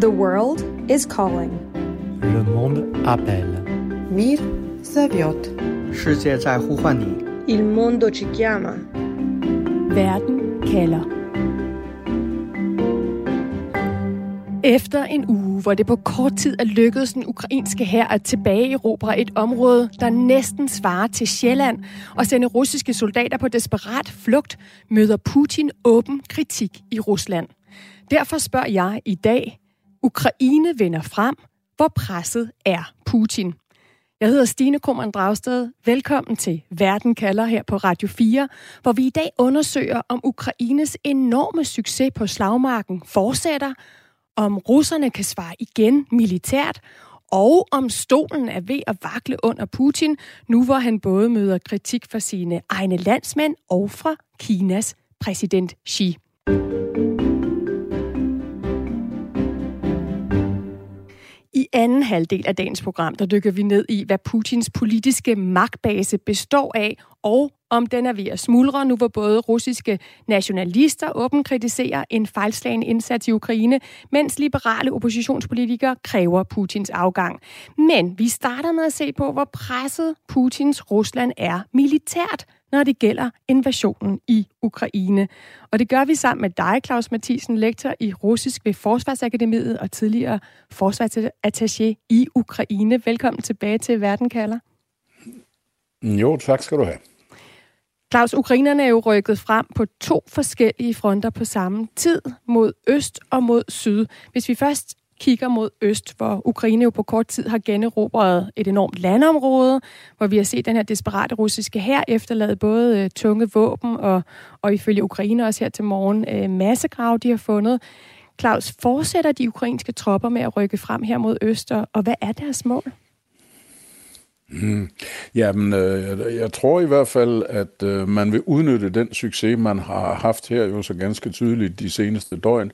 The world is calling. Le monde appelle. Мир зовет. 世界在呼唤你。 Il mondo ci chiama. Verden kalder. Efter en uge, hvor det på kort tid er lykkedes den ukrainske hær at tilbageerobre et område, der næsten svarer til Sjælland, og sende russiske soldater på desperat flugt, møder Putin åben kritik i Rusland. Derfor spørger jeg i dag, Ukraine vender frem, hvor presset er Putin. Jeg hedder Stine Krummernd Dragsted. Velkommen til Verden kalder her på Radio 4, hvor vi i dag undersøger, om Ukraines enorme succes på slagmarken fortsætter, om russerne kan svare igen militært, og om stolen er ved at vakle under Putin, nu hvor han både møder kritik fra sine egne landsmænd og fra Kinas præsident Xi. Anden halvdel af dagens program, der dykker vi ned i, hvad Putins politiske magtbase består af, og om den er ved at smuldre, nu hvor både russiske nationalister åbent kritiserer en fejlslagen indsats i Ukraine, mens liberale oppositionspolitikere kræver Putins afgang. Men vi starter med at se på, hvor presset Putins Rusland er militært, når det gælder invasionen i Ukraine. Og det gør vi sammen med dig, Claus Mathisen, lektor i russisk ved Forsvarsakademiet og tidligere forsvarsattaché i Ukraine. Velkommen tilbage til Verden kalder. Jo, tak skal du have. Claus, ukrainerne er jo rykket frem på to forskellige fronter på samme tid, mod øst og mod syd. Hvis vi først kigger mod øst, hvor Ukraine jo på kort tid har generobret et enormt landområde, hvor vi har set den her desperate russiske hær efterlade både øh, tunge våben og, og ifølge Ukraine også her til morgen øh, massegrav, de har fundet. Claus, fortsætter de ukrainske tropper med at rykke frem her mod øst, og hvad er deres mål? Mm. Jamen, øh, jeg tror i hvert fald, at øh, man vil udnytte den succes, man har haft her jo så ganske tydeligt de seneste døgn.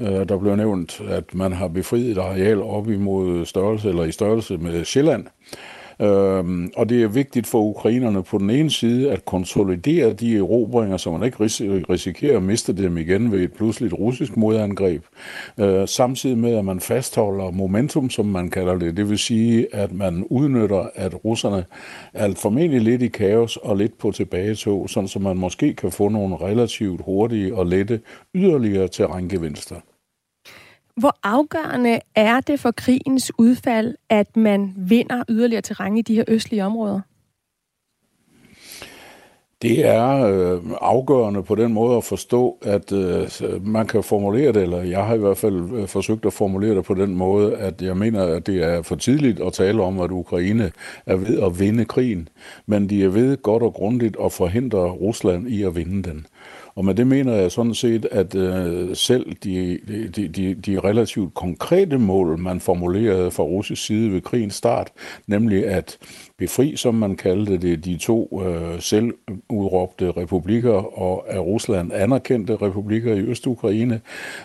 Øh, der blev nævnt, at man har befriet et areal op imod størrelse, eller i størrelse med Sjælland. Øhm, og det er vigtigt for ukrainerne på den ene side at konsolidere de erobringer, så man ikke ris- risikerer at miste dem igen ved et pludseligt russisk modangreb. Øh, samtidig med, at man fastholder momentum, som man kalder det. Det vil sige, at man udnytter, at russerne er formentlig lidt i kaos og lidt på tilbagetog, sådan så man måske kan få nogle relativt hurtige og lette yderligere terrængevinster. Hvor afgørende er det for krigens udfald, at man vinder yderligere terræn i de her østlige områder? Det er øh, afgørende på den måde at forstå, at øh, man kan formulere det, eller jeg har i hvert fald øh, forsøgt at formulere det på den måde, at jeg mener, at det er for tidligt at tale om, at Ukraine er ved at vinde krigen, men de er ved godt og grundigt at forhindre Rusland i at vinde den. Og med det mener jeg sådan set, at øh, selv de, de, de, de relativt konkrete mål, man formulerede fra russisk side ved krigens start, nemlig at befri, som man kaldte det, de to øh, selvudråbte republikker og af Rusland anerkendte republikker i Øst-Ukraine,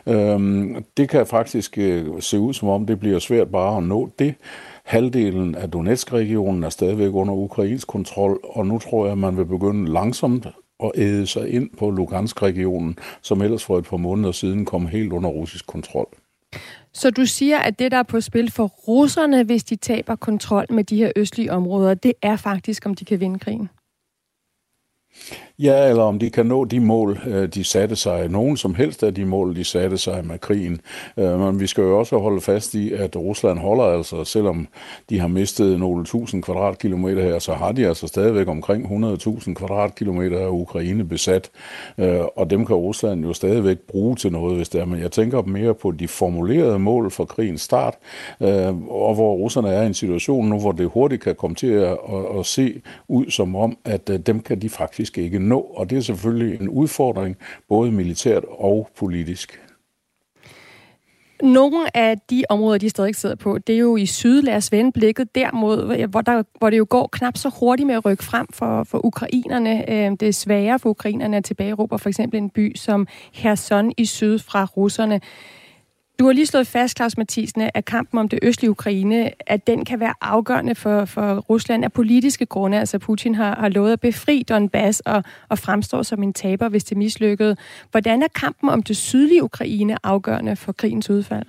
øh, det kan faktisk øh, se ud som om, det bliver svært bare at nå det. Halvdelen af Donetsk-regionen er stadigvæk under ukrainsk kontrol, og nu tror jeg, at man vil begynde langsomt og æde sig ind på Lugansk-regionen, som ellers for et par måneder siden kom helt under russisk kontrol. Så du siger, at det, der er på spil for russerne, hvis de taber kontrol med de her østlige områder, det er faktisk, om de kan vinde krigen? Ja, eller om de kan nå de mål, øh, de satte sig. Nogen som helst af de mål, de satte sig med krigen. Øh, men vi skal jo også holde fast i, at Rusland holder altså, selvom de har mistet nogle tusind kvadratkilometer her, så har de altså stadigvæk omkring 100.000 kvadratkilometer af Ukraine besat. Øh, og dem kan Rusland jo stadigvæk bruge til noget, hvis det er. Men jeg tænker mere på de formulerede mål for krigens start, og hvor russerne er i en situation nu, hvor det hurtigt kan komme til at, at, at se ud som om, at dem kan de faktisk ikke nå, og det er selvfølgelig en udfordring, både militært og politisk. Nogle af de områder, de stadig sidder på, det er jo i syd. Lad os vende blikket dermod, hvor, der, hvor det jo går knap så hurtigt med at rykke frem for, for ukrainerne. Øhm, det er sværere for ukrainerne at tilbageråbe for eksempel en by som Kherson i syd fra russerne. Du har lige slået fast, Claus Mathisen, at kampen om det østlige Ukraine, at den kan være afgørende for, for Rusland af politiske grunde. Altså Putin har, har lovet at befri Donbass og, og fremstår som en taber, hvis det mislykkede. Hvordan er kampen om det sydlige Ukraine afgørende for krigens udfald?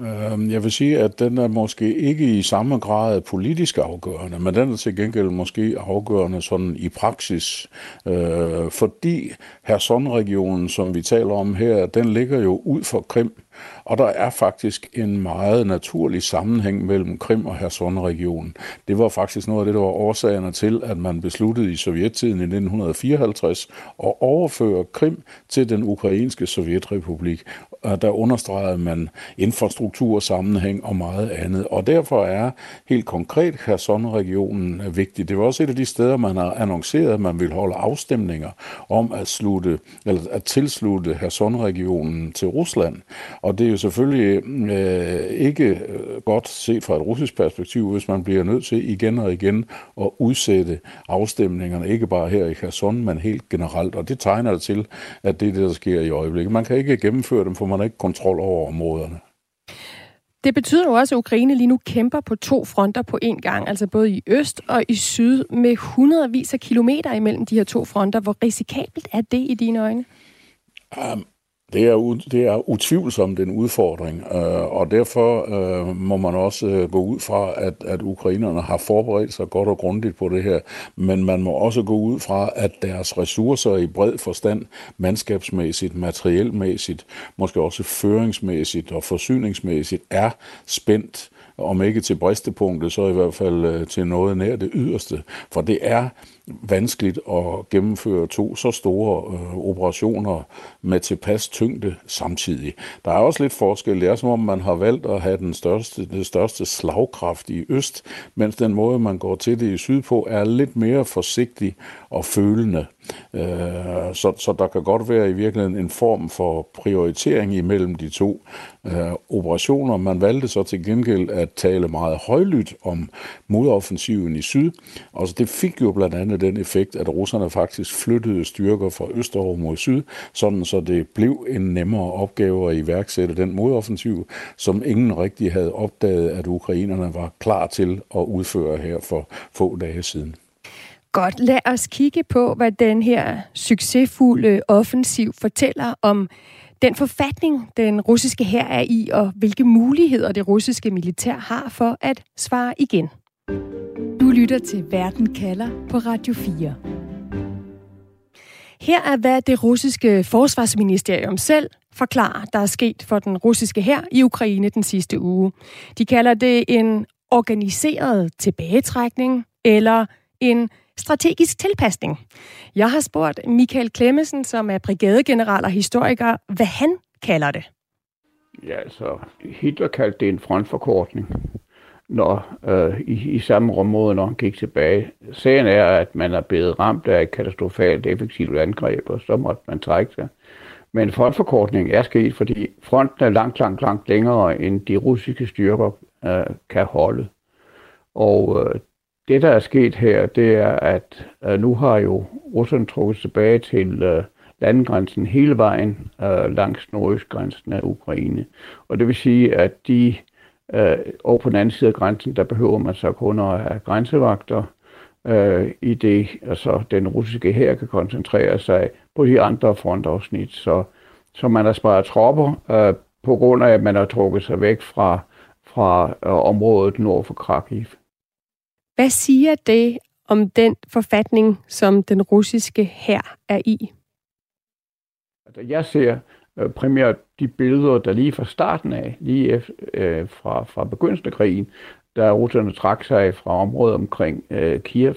Øhm, jeg vil sige, at den er måske ikke i samme grad politisk afgørende, men den er til gengæld måske afgørende sådan i praksis, øh, fordi Herson-regionen, som vi taler om her, den ligger jo ud for Krim, og der er faktisk en meget naturlig sammenhæng mellem Krim og Herson-regionen. Det var faktisk noget af det, der var årsagerne til, at man besluttede i sovjettiden i 1954 at overføre Krim til den ukrainske sovjetrepublik. Og der understregede man infrastruktur, sammenhæng og meget andet. Og derfor er helt konkret Kherson-regionen vigtig. Det var også et af de steder, man har annonceret, at man vil holde afstemninger om at, slutte, eller at tilslutte Kherson-regionen til Rusland. Og det er jo selvfølgelig øh, ikke øh, godt set fra et russisk perspektiv, hvis man bliver nødt til igen og igen at udsætte afstemningerne, ikke bare her i Kherson, men helt generelt. Og det tegner til, at det er det, der sker i øjeblikket. Man kan ikke gennemføre dem, for man har ikke kontrol over områderne. Det betyder jo også, at Ukraine lige nu kæmper på to fronter på én gang, altså både i øst og i syd, med hundredvis af kilometer imellem de her to fronter. Hvor risikabelt er det i dine øjne? Um, det er, det er utvivlsomt en udfordring, øh, og derfor øh, må man også øh, gå ud fra, at, at ukrainerne har forberedt sig godt og grundigt på det her, men man må også gå ud fra, at deres ressourcer i bred forstand, mandskabsmæssigt, materielmæssigt, måske også føringsmæssigt og forsyningsmæssigt, er spændt om ikke til bristepunktet, så i hvert fald øh, til noget nær det yderste. For det er vanskeligt at gennemføre to så store øh, operationer med tilpas tyngde samtidig. Der er også lidt forskel. Det er som om, man har valgt at have den største, det største slagkraft i øst, mens den måde, man går til det i syd på, er lidt mere forsigtig og følende. Øh, så, så der kan godt være i virkeligheden en form for prioritering imellem de to øh, operationer. Man valgte så til gengæld at tale meget højlydt om modoffensiven i syd. Altså det fik jo blandt andet den effekt, at russerne faktisk flyttede styrker fra østover mod syd, sådan så det blev en nemmere opgave at iværksætte den modoffensiv, som ingen rigtig havde opdaget, at ukrainerne var klar til at udføre her for få dage siden. Godt, lad os kigge på, hvad den her succesfulde offensiv fortæller om den forfatning, den russiske her er i, og hvilke muligheder det russiske militær har for at svare igen. Du lytter til Verden kalder på Radio 4. Her er, hvad det russiske forsvarsministerium selv forklarer, der er sket for den russiske her i Ukraine den sidste uge. De kalder det en organiseret tilbagetrækning eller en strategisk tilpasning. Jeg har spurgt Michael Klemmesen, som er brigadegeneral og historiker, hvad han kalder det. Ja, altså Hitler kaldte det en frontforkortning når, øh, i, i samme område, når han gik tilbage. Sagen er, at man er blevet ramt af et katastrofalt effektivt angreb, og så måtte man trække sig. Men frontforkortningen er sket, fordi fronten er langt, langt, langt længere, end de russiske styrker øh, kan holde. Og øh, det, der er sket her, det er, at øh, nu har jo russerne trukket tilbage til øh, landgrænsen hele vejen øh, langs nordøstgrænsen af Ukraine. Og det vil sige, at de øh, over på den anden side af grænsen, der behøver man så kun at have grænsevagter, øh, i det altså, den russiske her kan koncentrere sig på de andre frontafsnit. Så, så man har sparet tropper øh, på grund af, at man har trukket sig væk fra, fra øh, området nord for Kharkiv. Hvad siger det om den forfatning, som den russiske her er i? Altså, jeg ser øh, primært de billeder, der lige fra starten af, lige efter, øh, fra, fra begyndelsen af krigen, da russerne trak sig fra området omkring øh, Kiev,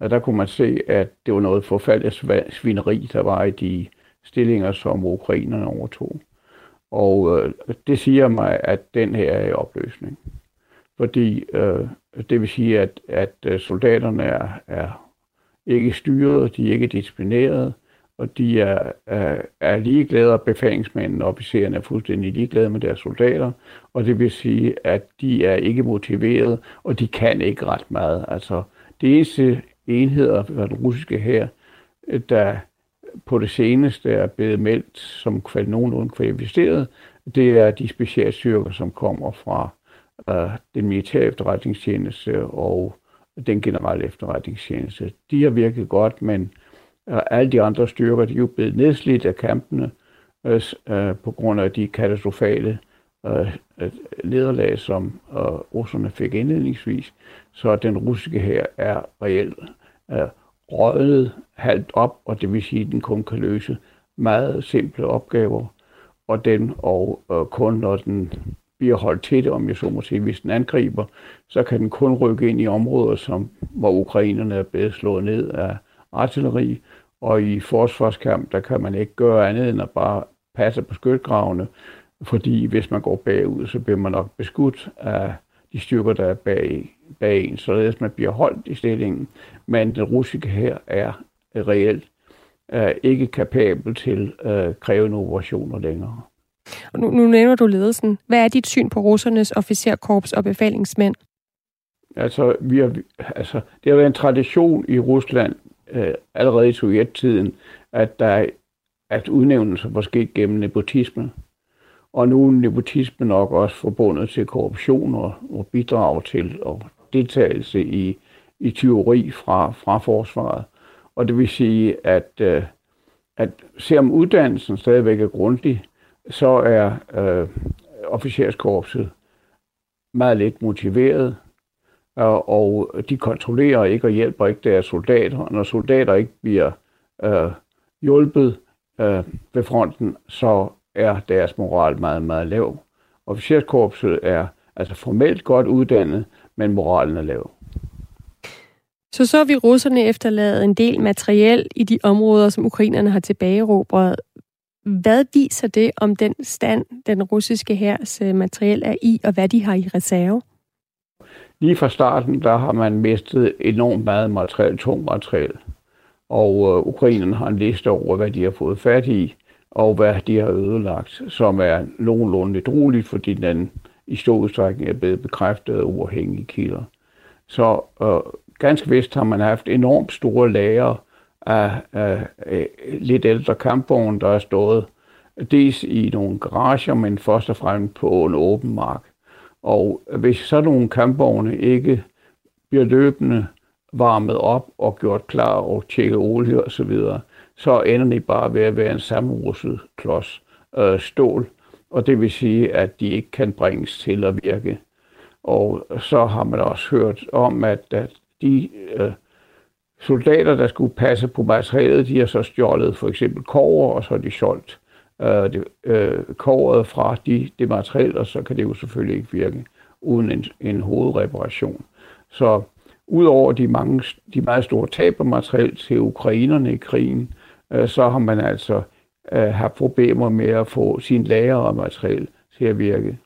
og der kunne man se, at det var noget forfærdeligt svineri, der var i de stillinger, som ukrainerne overtog. Og øh, det siger mig, at den her er i opløsning. Fordi øh, det vil sige, at, at øh, soldaterne er, er ikke styret, de er ikke disciplineret, og de er, er, er ligeglade, og befalingsmanden og officererne er fuldstændig ligeglade med deres soldater, og det vil sige, at de er ikke motiveret, og de kan ikke ret meget. Altså, det eneste enheder fra den russiske her, der på det seneste er blevet meldt som nogenlunde kvalificeret, det er de specialstyrker, som kommer fra uh, den militære efterretningstjeneste og den generelle efterretningstjeneste. De har virket godt, men øh, alle de andre styrker, de er jo blevet nedslidt af kampene øh, øh på grund af de katastrofale øh, nederlag, som øh, russerne fik indledningsvis, så den russiske her er reelt øh, røget halvt op, og det vil sige, at den kun kan løse meget simple opgaver, og den og øh, kun når den bliver holdt til det, om jeg så må sige, hvis den angriber, så kan den kun rykke ind i områder, som, hvor ukrainerne er blevet slået ned af artilleri, og i forsvarskamp, der kan man ikke gøre andet end at bare passe på skytgravene, fordi hvis man går bagud, så bliver man nok beskudt af de styrker, der er bag, bag en, således man bliver holdt i stillingen. Men den russiske her er reelt er ikke kapabel til øh, krævende operationer længere. Og nu, nu nævner du ledelsen. Hvad er dit syn på russernes officerkorps og befalingsmænd? Altså, vi har, altså, det har været en tradition i Rusland øh, allerede i sovjettiden, at der at udnævnelser var sket gennem nepotisme. Og nu er nepotisme nok også forbundet til korruption og, og bidrag til og deltagelse i, i teori fra, fra forsvaret. Og det vil sige, at, øh, at selvom uddannelsen stadigvæk er grundig, så er øh, officerskorpset meget lidt motiveret, øh, og de kontrollerer ikke og hjælper ikke deres soldater. Og når soldater ikke bliver øh, hjulpet øh, ved fronten, så er deres moral meget, meget lav. Officerskorpset er altså formelt godt uddannet, men moralen er lav. Så så vi russerne efterlade en del materiel i de områder, som ukrainerne har tilbageerobret. Hvad viser det om den stand, den russiske hærs øh, materiel er i, og hvad de har i reserve? Lige fra starten, der har man mistet enormt meget materiel, tung materiel. Og øh, ukrainerne har en liste over, hvad de har fået fat i, og hvad de har ødelagt, som er nogenlunde lidt roligt, fordi den i stor udstrækning er blevet bekræftet af uafhængige kilder. Så øh, ganske vist har man haft enormt store lager af, af, af lidt ældre kampvogne, der er stået dels i nogle garager, men først og fremmest på en åben mark. Og hvis så nogle kampvogne ikke bliver løbende varmet op og gjort klar og tjekket olie og så videre, så ender de bare ved at være en sammenrusset klods øh, stål. Og det vil sige, at de ikke kan bringes til at virke. Og så har man også hørt om, at, at de øh, soldater, der skulle passe på materialet, de har så stjålet for eksempel kover, og så har de solgt øh, det, øh, kåret fra de, det materiel, og så kan det jo selvfølgelig ikke virke uden en, en hovedreparation. Så udover de, mange, de meget store tab af materiel til ukrainerne i krigen, øh, så har man altså øh, haft problemer med at få sin lager af materiel til at virke.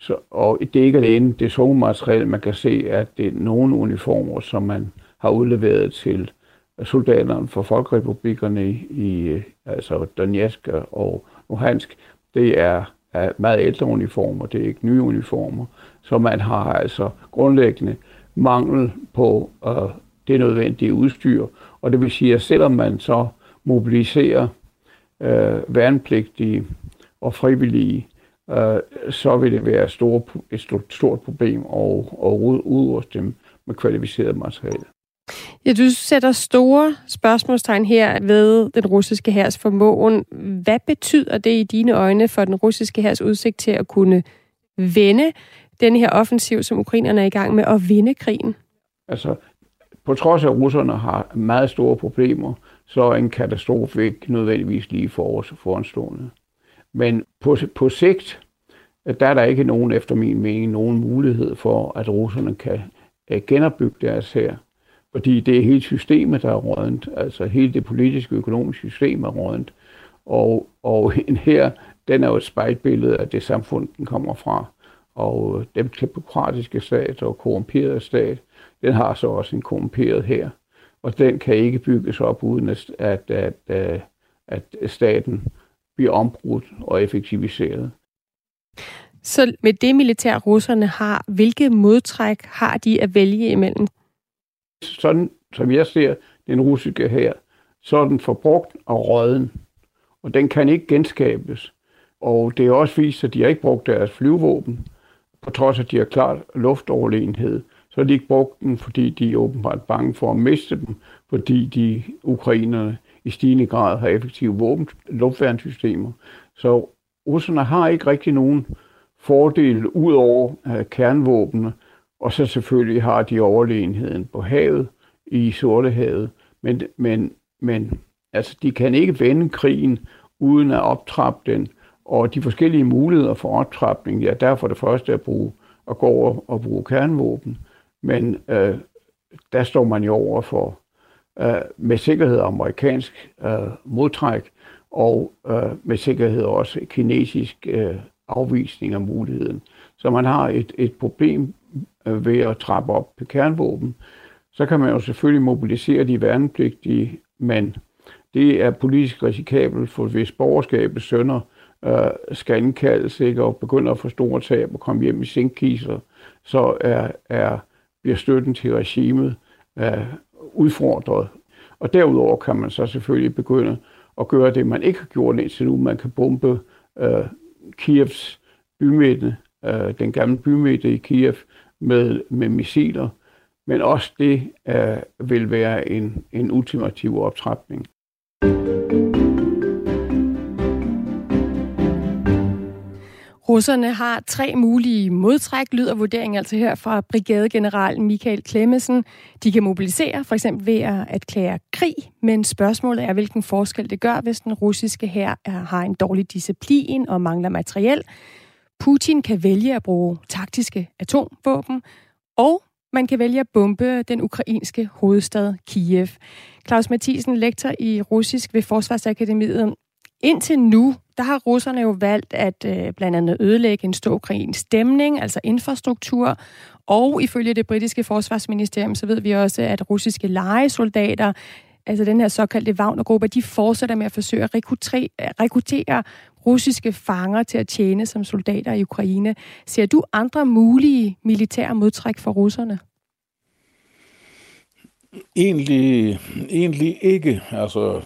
Så, og det er ikke alene det tunge materiel, man kan se, at det er nogle uniformer, som man har udleveret til soldaterne for folkerepublikkerne i, altså Donetsk og Luhansk, det er, meget ældre uniformer, det er ikke nye uniformer. Så man har altså grundlæggende mangel på øh, det nødvendige udstyr. Og det vil sige, at selvom man så mobiliserer øh, værnepligtige og frivillige, øh, så vil det være store, et stort, stort problem at, at udruste dem med kvalificeret materiale. Ja, du sætter store spørgsmålstegn her ved den russiske hærs formåen. Hvad betyder det i dine øjne for den russiske hærs udsigt til at kunne vende den her offensiv, som ukrainerne er i gang med, at vinde krigen? Altså, på trods af, at russerne har meget store problemer, så er en katastrofe ikke nødvendigvis lige for os foranstående. Men på, på sigt, der er der ikke nogen, efter min mening, nogen mulighed for, at russerne kan øh, genopbygge deres her fordi det er hele systemet, der er rådent. Altså hele det politiske og økonomiske system er rådent. Og, og her, den er jo et spejlbillede af det samfund, den kommer fra. Og den demokratiske stat og korrumperede stat, den har så også en korrumperet her. Og den kan ikke bygges op uden at, at, at, at staten bliver ombrudt og effektiviseret. Så med det militær, russerne har, hvilke modtræk har de at vælge imellem? Sådan som jeg ser den russiske her, så er den forbrugt og råden. Og den kan ikke genskabes. Og det er også vist, at de har ikke brugt deres flyvåben, på trods af, at de har klart luftoverlegenhed. Så har de ikke brugt dem, fordi de er åbenbart bange for at miste dem, fordi de ukrainerne i stigende grad har effektive våben, luftværnssystemer. Så russerne har ikke rigtig nogen fordele ud over øh, kernvåbene, og så selvfølgelig har de overlegenheden på havet, i Sortehavet. Men, men, men altså, de kan ikke vende krigen uden at optrappe den. Og de forskellige muligheder for optrapning, ja, derfor det første at bruge at gå over og bruge kernvåben. Men øh, der står man jo over for øh, med sikkerhed amerikansk øh, modtræk, og øh, med sikkerhed også kinesisk øh, afvisning af muligheden. Så man har et, et problem øh, ved at trappe op på kernvåben. Så kan man jo selvfølgelig mobilisere de værnepligtige, men det er politisk risikabelt, for hvis borgerskabet sønder øh, skal indkaldes ikke, og begynder at få store tab og komme hjem i sinkkiser, så er, er, bliver støtten til regimet øh, udfordret. Og derudover kan man så selvfølgelig begynde at gøre det, man ikke har gjort indtil nu. Man kan bombe øh, Kievs bymidte, øh, den gamle bymidte i Kiev, med, med missiler. Men også det øh, vil være en, en ultimativ optrapning. Russerne har tre mulige modtræk, lyder vurderingen altså her fra brigadegeneral Michael Klemmesen. De kan mobilisere, for eksempel ved at erklære krig, men spørgsmålet er, hvilken forskel det gør, hvis den russiske her har en dårlig disciplin og mangler materiel. Putin kan vælge at bruge taktiske atomvåben, og man kan vælge at bombe den ukrainske hovedstad Kiev. Claus Mathisen, lektor i russisk ved Forsvarsakademiet. Indtil nu, der har russerne jo valgt at øh, blandt andet ødelægge en stor ukrainsk stemning, altså infrastruktur, og ifølge det britiske forsvarsministerium, så ved vi også, at russiske legesoldater, altså den her såkaldte Wagner-gruppe, de fortsætter med at forsøge at rekruttere, rekruttere russiske fanger til at tjene som soldater i Ukraine. Ser du andre mulige militære modtræk for russerne? Egentlig, egentlig ikke. Altså,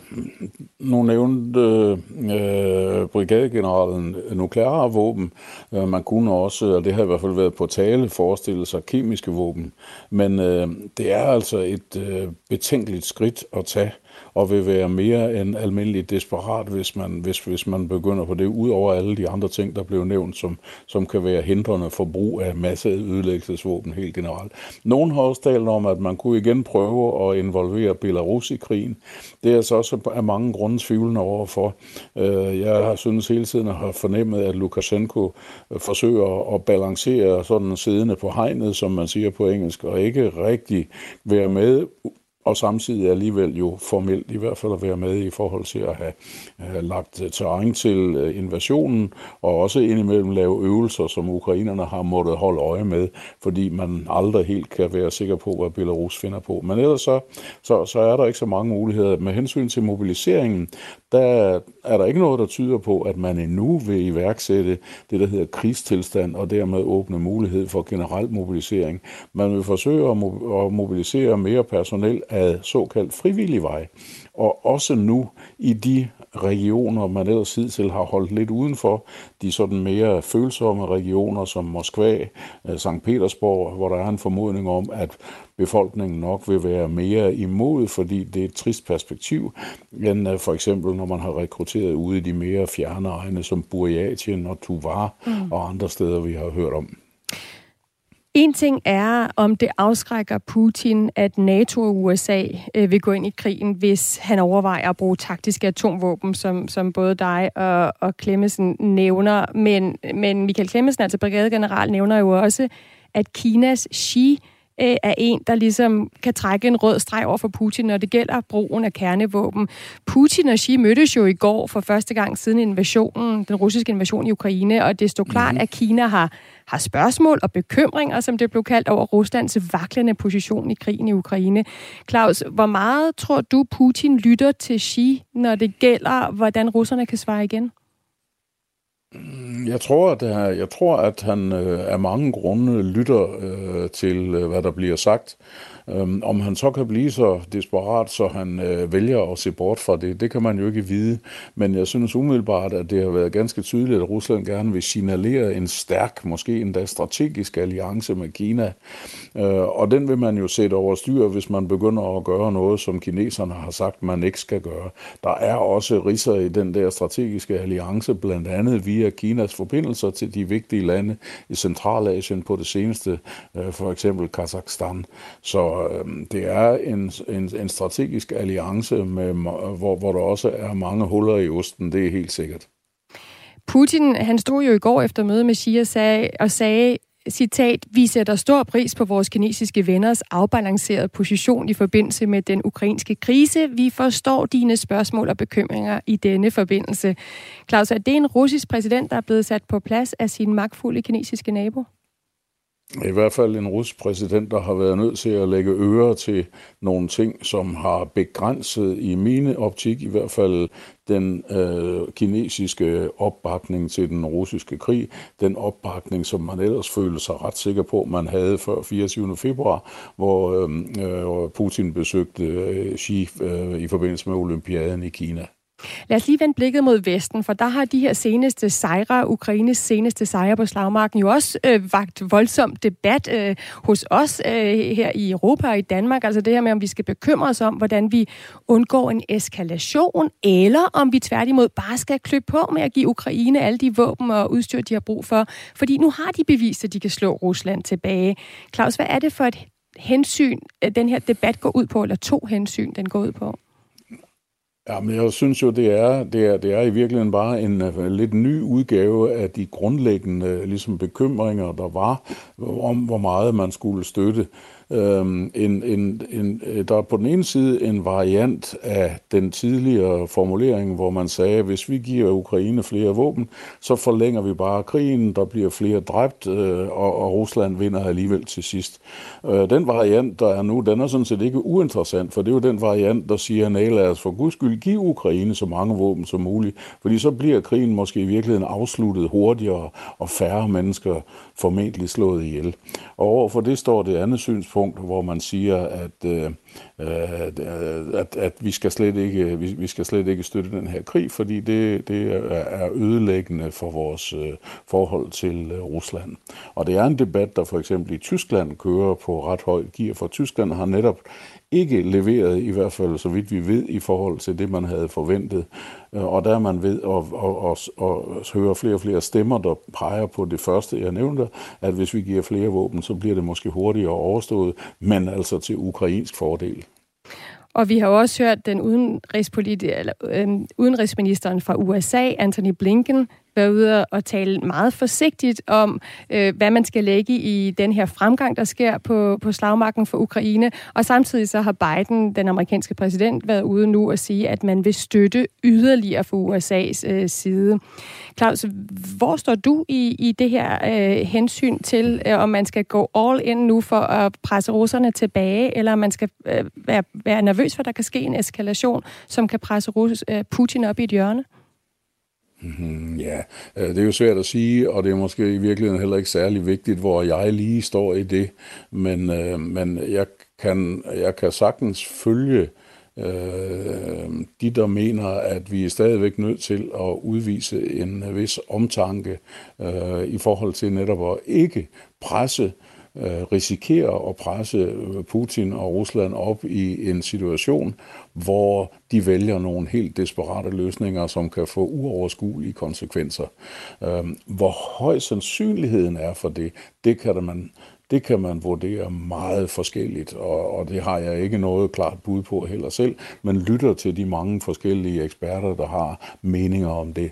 nu nævnte øh, brigadegeneralen nukleare våben. Øh, man kunne også, og det har i hvert fald været på tale, forestille sig kemiske våben. Men øh, det er altså et øh, betænkeligt skridt at tage og vil være mere end almindeligt desperat, hvis man, hvis, hvis man begynder på det, ud over alle de andre ting, der blev nævnt, som, som kan være hindrende for brug af masse ødelæggelsesvåben helt generelt. Nogen har også talt om, at man kunne igen prøve at involvere Belarus i krigen. Det er så også af mange grunde tvivlende overfor. Øh, jeg har synes hele tiden at have fornemmet, at Lukashenko forsøger at balancere sådan siddende på hegnet, som man siger på engelsk, og ikke rigtig være med og samtidig alligevel jo formelt i hvert fald at være med i forhold til at have, have lagt øh, terræn til øh, invasionen, og også indimellem lave øvelser, som ukrainerne har måttet holde øje med, fordi man aldrig helt kan være sikker på, hvad Belarus finder på. Men ellers så, så, så er der ikke så mange muligheder. Med hensyn til mobiliseringen, der er der ikke noget, der tyder på, at man endnu vil iværksætte det, der hedder krigstilstand, og dermed åbne mulighed for generel mobilisering. Man vil forsøge at mobilisere mere personel af såkaldt frivillig vej, og også nu i de regioner, man ellers hidtil har holdt lidt udenfor, de sådan mere følsomme regioner som Moskva, øh, St. Petersborg, hvor der er en formodning om, at befolkningen nok vil være mere imod, fordi det er et trist perspektiv, end øh, for eksempel når man har rekrutteret ude i de mere fjerne egne som Burjatien og Tuvar mm. og andre steder, vi har hørt om. En ting er, om det afskrækker Putin, at NATO og USA øh, vil gå ind i krigen, hvis han overvejer at bruge taktiske atomvåben, som, som både dig og, og Klemmesen nævner. Men, men Michael Klemmesen, altså brigadegeneral, nævner jo også, at Kinas Xi øh, er en, der ligesom kan trække en rød streg over for Putin, når det gælder brugen af kernevåben. Putin og Xi mødtes jo i går for første gang siden invasionen, den russiske invasion i Ukraine, og det stod klart, mm. at Kina har, har spørgsmål og bekymringer, som det blev kaldt over Ruslands vaklende position i krigen i Ukraine. Claus, hvor meget tror du, Putin lytter til Xi, når det gælder, hvordan russerne kan svare igen? Mm, jeg tror, at, øh, jeg tror, at han øh, af mange grunde lytter øh, til, øh, hvad der bliver sagt. Øhm, om han så kan blive så desperat, så han øh, vælger at se bort fra det, det kan man jo ikke vide. Men jeg synes umiddelbart, at det har været ganske tydeligt, at Rusland gerne vil signalere en stærk, måske endda strategisk alliance med Kina. Øh, og den vil man jo sætte over styr, hvis man begynder at gøre noget, som kineserne har sagt, man ikke skal gøre. Der er også risser i den der strategiske alliance, blandt andet via Kinas Kinas forbindelser til de vigtige lande i Centralasien på det seneste, øh, for eksempel Kazakhstan. Så øh, det er en, en, en strategisk alliance, med, hvor, hvor der også er mange huller i osten, det er helt sikkert. Putin, han stod jo i går efter møde med Xi og sagde, og sagde citat, vi sætter stor pris på vores kinesiske venners afbalancerede position i forbindelse med den ukrainske krise. Vi forstår dine spørgsmål og bekymringer i denne forbindelse. Claus, er det en russisk præsident, der er blevet sat på plads af sin magtfulde kinesiske nabo? I hvert fald en russisk præsident, der har været nødt til at lægge øre til nogle ting, som har begrænset i mine optik i hvert fald den øh, kinesiske opbakning til den russiske krig, den opbakning, som man ellers følte sig ret sikker på, man havde før 24. februar, hvor øh, øh, Putin besøgte øh, Xi øh, i forbindelse med olympiaden i Kina. Lad os lige vende blikket mod Vesten, for der har de her seneste sejre, Ukraines seneste sejre på slagmarken, jo også øh, vagt voldsom debat øh, hos os øh, her i Europa og i Danmark. Altså det her med, om vi skal bekymre os om, hvordan vi undgår en eskalation, eller om vi tværtimod bare skal klø på med at give Ukraine alle de våben og udstyr, de har brug for. Fordi nu har de bevist, at de kan slå Rusland tilbage. Claus, hvad er det for et hensyn, øh, den her debat går ud på, eller to hensyn, den går ud på? Ja, men jeg synes jo, det er, det er, det er i virkeligheden bare en uh, lidt ny udgave af de grundlæggende uh, ligesom bekymringer, der var om, hvor meget man skulle støtte. Øhm, en, en, en, øh, der er på den ene side en variant af den tidligere formulering, hvor man sagde, at hvis vi giver Ukraine flere våben, så forlænger vi bare krigen, der bliver flere dræbt, øh, og, og Rusland vinder alligevel til sidst. Øh, den variant, der er nu, den er sådan set ikke uinteressant, for det er jo den variant, der siger, at lad os for guds skyld give Ukraine så mange våben som muligt, fordi så bliver krigen måske i virkeligheden afsluttet hurtigere, og færre mennesker formentlig slået ihjel. Og overfor det står det andet synspunkt, hvor man siger, øh, at, øh, at, at vi, skal slet ikke, vi, vi skal slet ikke støtte den her krig, fordi det, det er ødelæggende for vores øh, forhold til øh, Rusland. Og det er en debat, der for eksempel i Tyskland kører på ret højt gear, for Tyskland har netop ikke leveret, i hvert fald så vidt vi ved, i forhold til det, man havde forventet. Øh, og der er man ved at, at, at, at høre flere og flere stemmer, der peger på det første, jeg nævnte, at hvis vi giver flere våben, så bliver det måske hurtigere overstået, men altså til ukrainsk fordel. Og vi har også hørt den eller, øh, udenrigsministeren fra USA, Anthony Blinken, været ude og tale meget forsigtigt om, øh, hvad man skal lægge i den her fremgang, der sker på, på slagmarken for Ukraine. Og samtidig så har Biden, den amerikanske præsident, været ude nu og sige, at man vil støtte yderligere fra USA's øh, side. Claus, hvor står du i, i det her øh, hensyn til, øh, om man skal gå all in nu for at presse russerne tilbage, eller om man skal øh, være, være nervøs for, at der kan ske en eskalation, som kan presse Rus, øh, Putin op i et hjørne? Mm, ja, øh, det er jo svært at sige, og det er måske i virkeligheden heller ikke særlig vigtigt, hvor jeg lige står i det. Men, øh, men jeg, kan, jeg kan sagtens følge øh, de, der mener, at vi er stadigvæk nødt til at udvise en vis omtanke øh, i forhold til netop at ikke presse øh, Øh, risikerer at presse øh, Putin og Rusland op i en situation, hvor de vælger nogle helt desperate løsninger, som kan få uoverskuelige konsekvenser. Øh, hvor høj sandsynligheden er for det, det kan man det kan man vurdere meget forskelligt, og, og det har jeg ikke noget klart bud på heller selv, men lytter til de mange forskellige eksperter, der har meninger om det.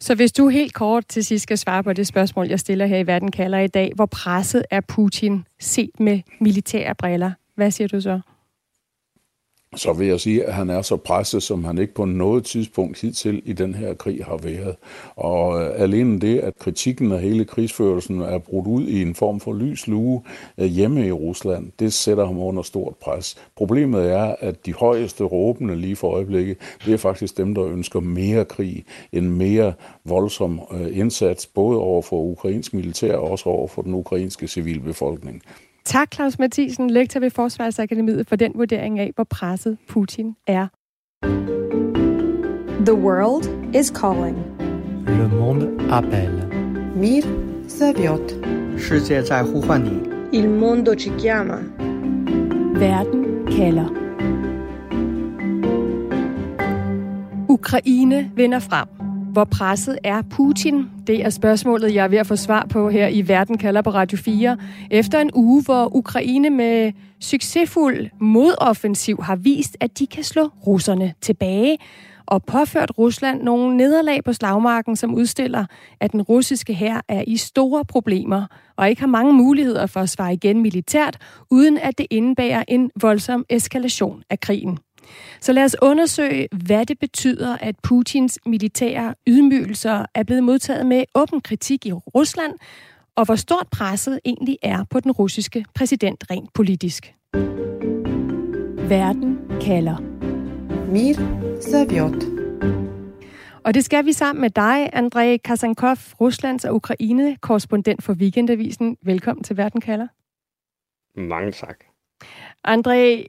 Så hvis du helt kort til sidst skal svare på det spørgsmål, jeg stiller her i Verden kalder i dag, hvor presset er Putin set med militære briller, hvad siger du så? Så vil jeg sige, at han er så presset, som han ikke på noget tidspunkt hidtil i den her krig har været. Og øh, alene det, at kritikken af hele krigsførelsen er brudt ud i en form for lys lue øh, hjemme i Rusland, det sætter ham under stort pres. Problemet er, at de højeste råbende lige for øjeblikket, det er faktisk dem, der ønsker mere krig, en mere voldsom øh, indsats, både over for ukrainsk militær og også over for den ukrainske civilbefolkning. Tak, Claus Mathisen, lektor ved Forsvarsakademiet, for den vurdering af, hvor presset Putin er. The world is calling. Le monde appelle. Mir Zaviot. Il mondo ci chiama. Verden kalder. Ukraine vender frem. Hvor presset er Putin? Det er spørgsmålet, jeg er ved at få svar på her i Verden kalder på Radio 4. Efter en uge, hvor Ukraine med succesfuld modoffensiv har vist, at de kan slå russerne tilbage, og påført Rusland nogle nederlag på slagmarken, som udstiller, at den russiske hær er i store problemer og ikke har mange muligheder for at svare igen militært, uden at det indebærer en voldsom eskalation af krigen. Så lad os undersøge, hvad det betyder, at Putins militære ydmygelser er blevet modtaget med åben kritik i Rusland, og hvor stort presset egentlig er på den russiske præsident rent politisk. Verden kalder. Mir Saviot. Og det skal vi sammen med dig, André Kasankov, Ruslands og Ukraine, korrespondent for Weekendavisen. Velkommen til Verden kalder. Mange tak. André,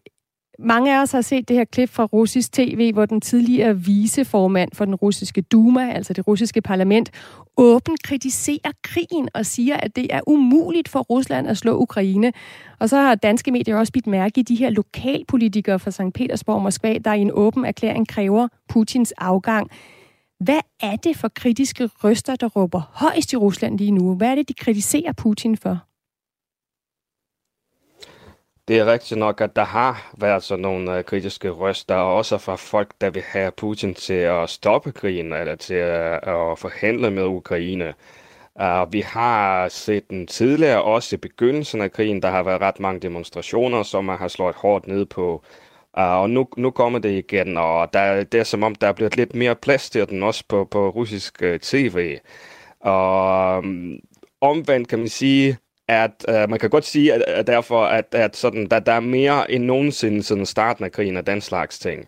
mange af os har set det her klip fra russisk tv, hvor den tidligere viceformand for den russiske Duma, altså det russiske parlament, åbent kritiserer krigen og siger, at det er umuligt for Rusland at slå Ukraine. Og så har danske medier også bidt mærke i de her lokalpolitikere fra St. Petersborg og Moskva, der i en åben erklæring kræver Putins afgang. Hvad er det for kritiske røster, der råber højst i Rusland lige nu? Hvad er det, de kritiserer Putin for? Det er rigtigt nok, at der har været sådan nogle øh, kritiske røster, også fra folk, der vil have Putin til at stoppe krigen, eller til øh, at forhandle med Ukraine. Uh, vi har set den tidligere, også i begyndelsen af krigen, der har været ret mange demonstrationer, som man har slået hårdt ned på. Uh, og nu, nu kommer det igen, og der, det er som om, der er blevet lidt mere plads til den også på, på russisk øh, uh, tv. Og um, omvendt kan man sige, at uh, man kan godt sige, at, at derfor, at, at sådan, der, der er mere end nogensinde siden starten af krigen og den slags ting.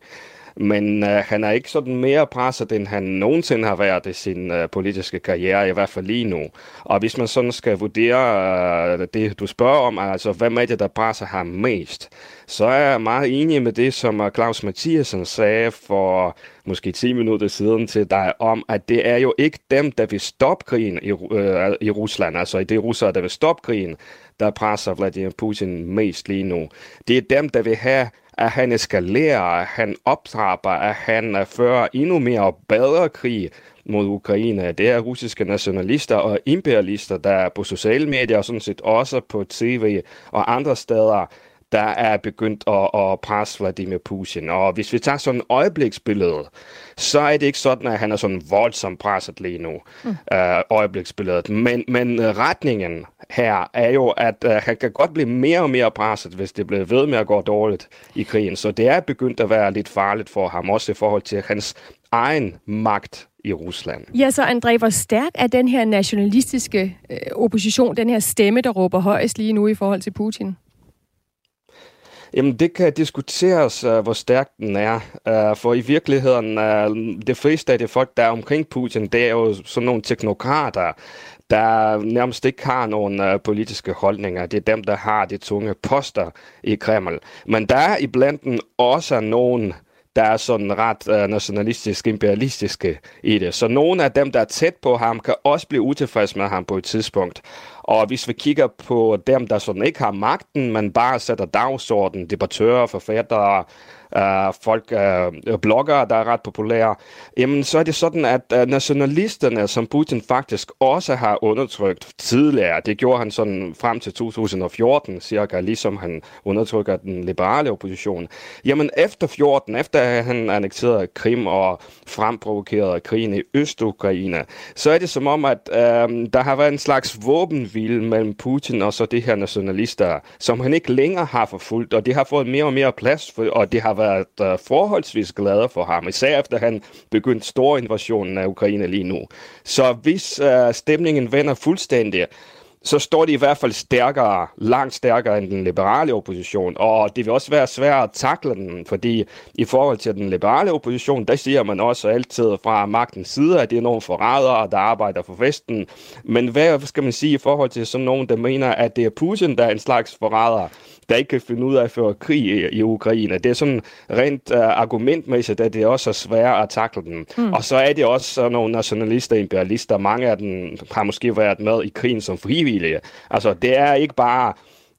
Men øh, han er ikke sådan mere presset, end han nogensinde har været i sin øh, politiske karriere, i hvert fald lige nu. Og hvis man sådan skal vurdere øh, det, du spørger om, altså hvem er det, der presser ham mest, så er jeg meget enig med det, som øh, Claus Mathiasen sagde for måske 10 minutter siden til dig, om at det er jo ikke dem, der vil stoppe krigen i, øh, i Rusland, altså det er russere, der vil stoppe krigen, der presser Vladimir Putin mest lige nu. Det er dem, der vil have at han eskalerer, at han optrapper, at han øh, fører endnu mere og bedre krig mod Ukraine. Det er russiske nationalister og imperialister, der er på sociale medier og sådan set også på tv og andre steder, der er begyndt at, at presse Vladimir Putin. Og hvis vi tager sådan et øjebliksbillede, så er det ikke sådan, at han er sådan voldsomt presset lige nu, mm. øh, øjebliksbilledet. Men, men retningen her er jo, at uh, han kan godt blive mere og mere presset, hvis det bliver ved med at gå dårligt i krigen. Så det er begyndt at være lidt farligt for ham, også i forhold til hans egen magt i Rusland. Ja, så André, hvor stærk er den her nationalistiske øh, opposition, den her stemme, der råber højst lige nu i forhold til Putin? Jamen, det kan diskuteres, uh, hvor stærk den er. Uh, for i virkeligheden, uh, det fleste af de folk, der er omkring Putin, det er jo sådan nogle teknokrater, der nærmest ikke har nogen uh, politiske holdninger. Det er dem, der har de tunge poster i Kreml. Men der er iblandt dem også nogen, der er sådan ret uh, nationalistisk, imperialistiske i det. Så nogle af dem, der er tæt på ham, kan også blive utilfredse med ham på et tidspunkt. Og hvis vi kigger på dem, der sådan ikke har magten, men bare sætter dagsordenen, debattører, forfattere, øh, folk, øh, bloggere, der er ret populære, jamen så er det sådan, at øh, nationalisterne, som Putin faktisk også har undertrykt tidligere, det gjorde han sådan frem til 2014 cirka, ligesom han undertrykker den liberale opposition. Jamen efter 14, efter han annekterede Krim og fremprovokerede krigen i Øst-Ukraine, så er det som om, at øh, der har været en slags våben våbenhvile mellem Putin og så det her nationalister, som han ikke længere har forfulgt, og det har fået mere og mere plads, for, og det har været uh, forholdsvis glade for ham, især efter han begyndte stor invasionen af Ukraine lige nu. Så hvis uh, stemningen vender fuldstændig, så står de i hvert fald stærkere, langt stærkere end den liberale opposition. Og det vil også være svært at takle den, fordi i forhold til den liberale opposition, der siger man også altid fra magtens side, at det er nogle forrædere, der arbejder for Vesten. Men hvad skal man sige i forhold til sådan nogen, der mener, at det er Putin, der er en slags forræder? Der ikke kan finde ud af at føre krig i, i Ukraine. Det er sådan rent uh, argumentmæssigt, at det også er svært at takle dem. Mm. Og så er det også sådan nogle nationalister imperialister. Mange af dem har måske været med i krigen som frivillige. Altså, det er ikke bare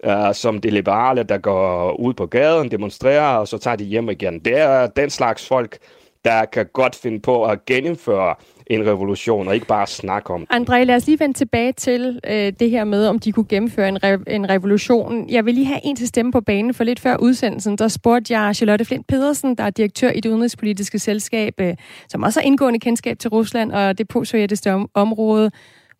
uh, som de liberale, der går ud på gaden, demonstrerer, og så tager de hjem igen. Det er den slags folk, der kan godt finde på at gennemføre en revolution, og ikke bare snakke om det. André, lad os lige vende tilbage til øh, det her med, om de kunne gennemføre en, re- en revolution. Jeg vil lige have en til stemme på banen, for lidt før udsendelsen, der spurgte jeg Charlotte Flint Pedersen, der er direktør i det udenrigspolitiske selskab, øh, som også har indgående kendskab til Rusland og det postsovjetiske om- område.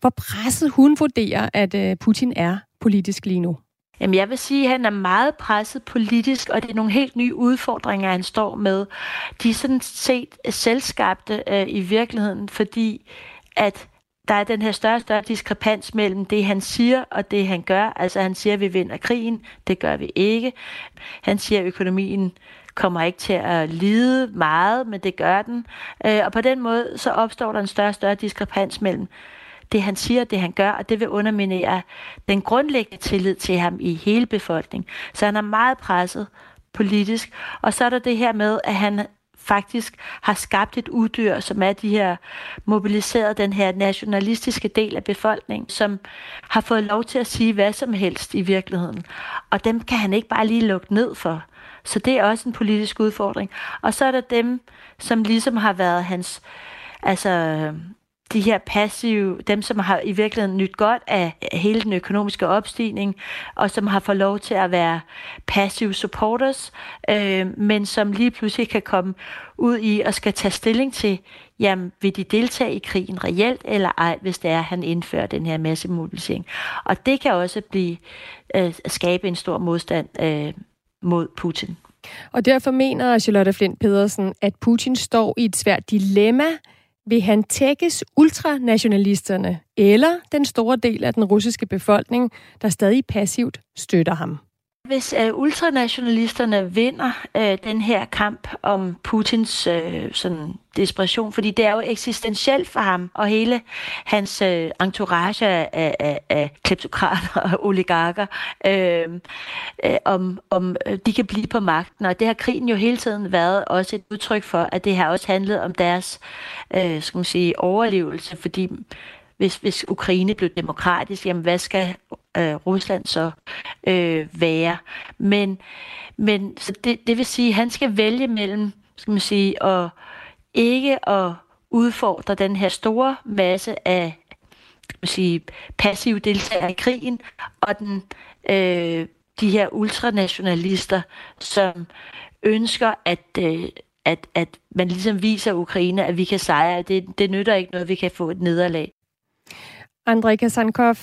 Hvor presset hun vurderer, at øh, Putin er politisk lige nu? Jamen, jeg vil sige, at han er meget presset politisk, og det er nogle helt nye udfordringer, han står med. De er sådan set selvskabte øh, i virkeligheden, fordi at der er den her større og større diskrepans mellem det, han siger, og det, han gør. Altså, han siger, at vi vinder krigen. Det gør vi ikke. Han siger, at økonomien kommer ikke til at lide meget, men det gør den. Øh, og på den måde, så opstår der en større og større diskrepans mellem det han siger, det han gør, og det vil underminere den grundlæggende tillid til ham i hele befolkningen. Så han er meget presset politisk. Og så er der det her med, at han faktisk har skabt et uddyr, som er de her mobiliseret den her nationalistiske del af befolkningen, som har fået lov til at sige hvad som helst i virkeligheden. Og dem kan han ikke bare lige lukke ned for. Så det er også en politisk udfordring. Og så er der dem, som ligesom har været hans altså de her passive, dem som har i virkeligheden nyt godt af hele den økonomiske opstigning, og som har fået lov til at være passive supporters, øh, men som lige pludselig kan komme ud i og skal tage stilling til, jamen vil de deltage i krigen reelt eller ej, hvis det er, at han indfører den her masse mobilisering. Og det kan også blive øh, skabe en stor modstand øh, mod Putin. Og derfor mener Charlotte Flint Pedersen, at Putin står i et svært dilemma, vil han tækkes ultranationalisterne eller den store del af den russiske befolkning, der stadig passivt støtter ham? Hvis øh, ultranationalisterne vinder øh, den her kamp om Putins øh, sådan desperation, fordi det er jo eksistentielt for ham og hele hans øh, entourage af, af, af kleptokrater og oligarker, øh, øh om, om øh, de kan blive på magten. Og det har krigen jo hele tiden været også et udtryk for, at det har også handlet om deres øh, skal man sige, overlevelse, fordi hvis, hvis Ukraine blev demokratisk, jamen hvad skal øh, Rusland så øh, være? Men, men så det, det vil sige, at han skal vælge mellem, skal man sige, at ikke at udfordre den her store masse af skal man sige, passive deltagere i krigen, og den, øh, de her ultranationalister, som ønsker, at, øh, at, at man ligesom viser Ukraine, at vi kan sejre. Det, det nytter ikke noget, vi kan få et nederlag. Andrej Kasankov,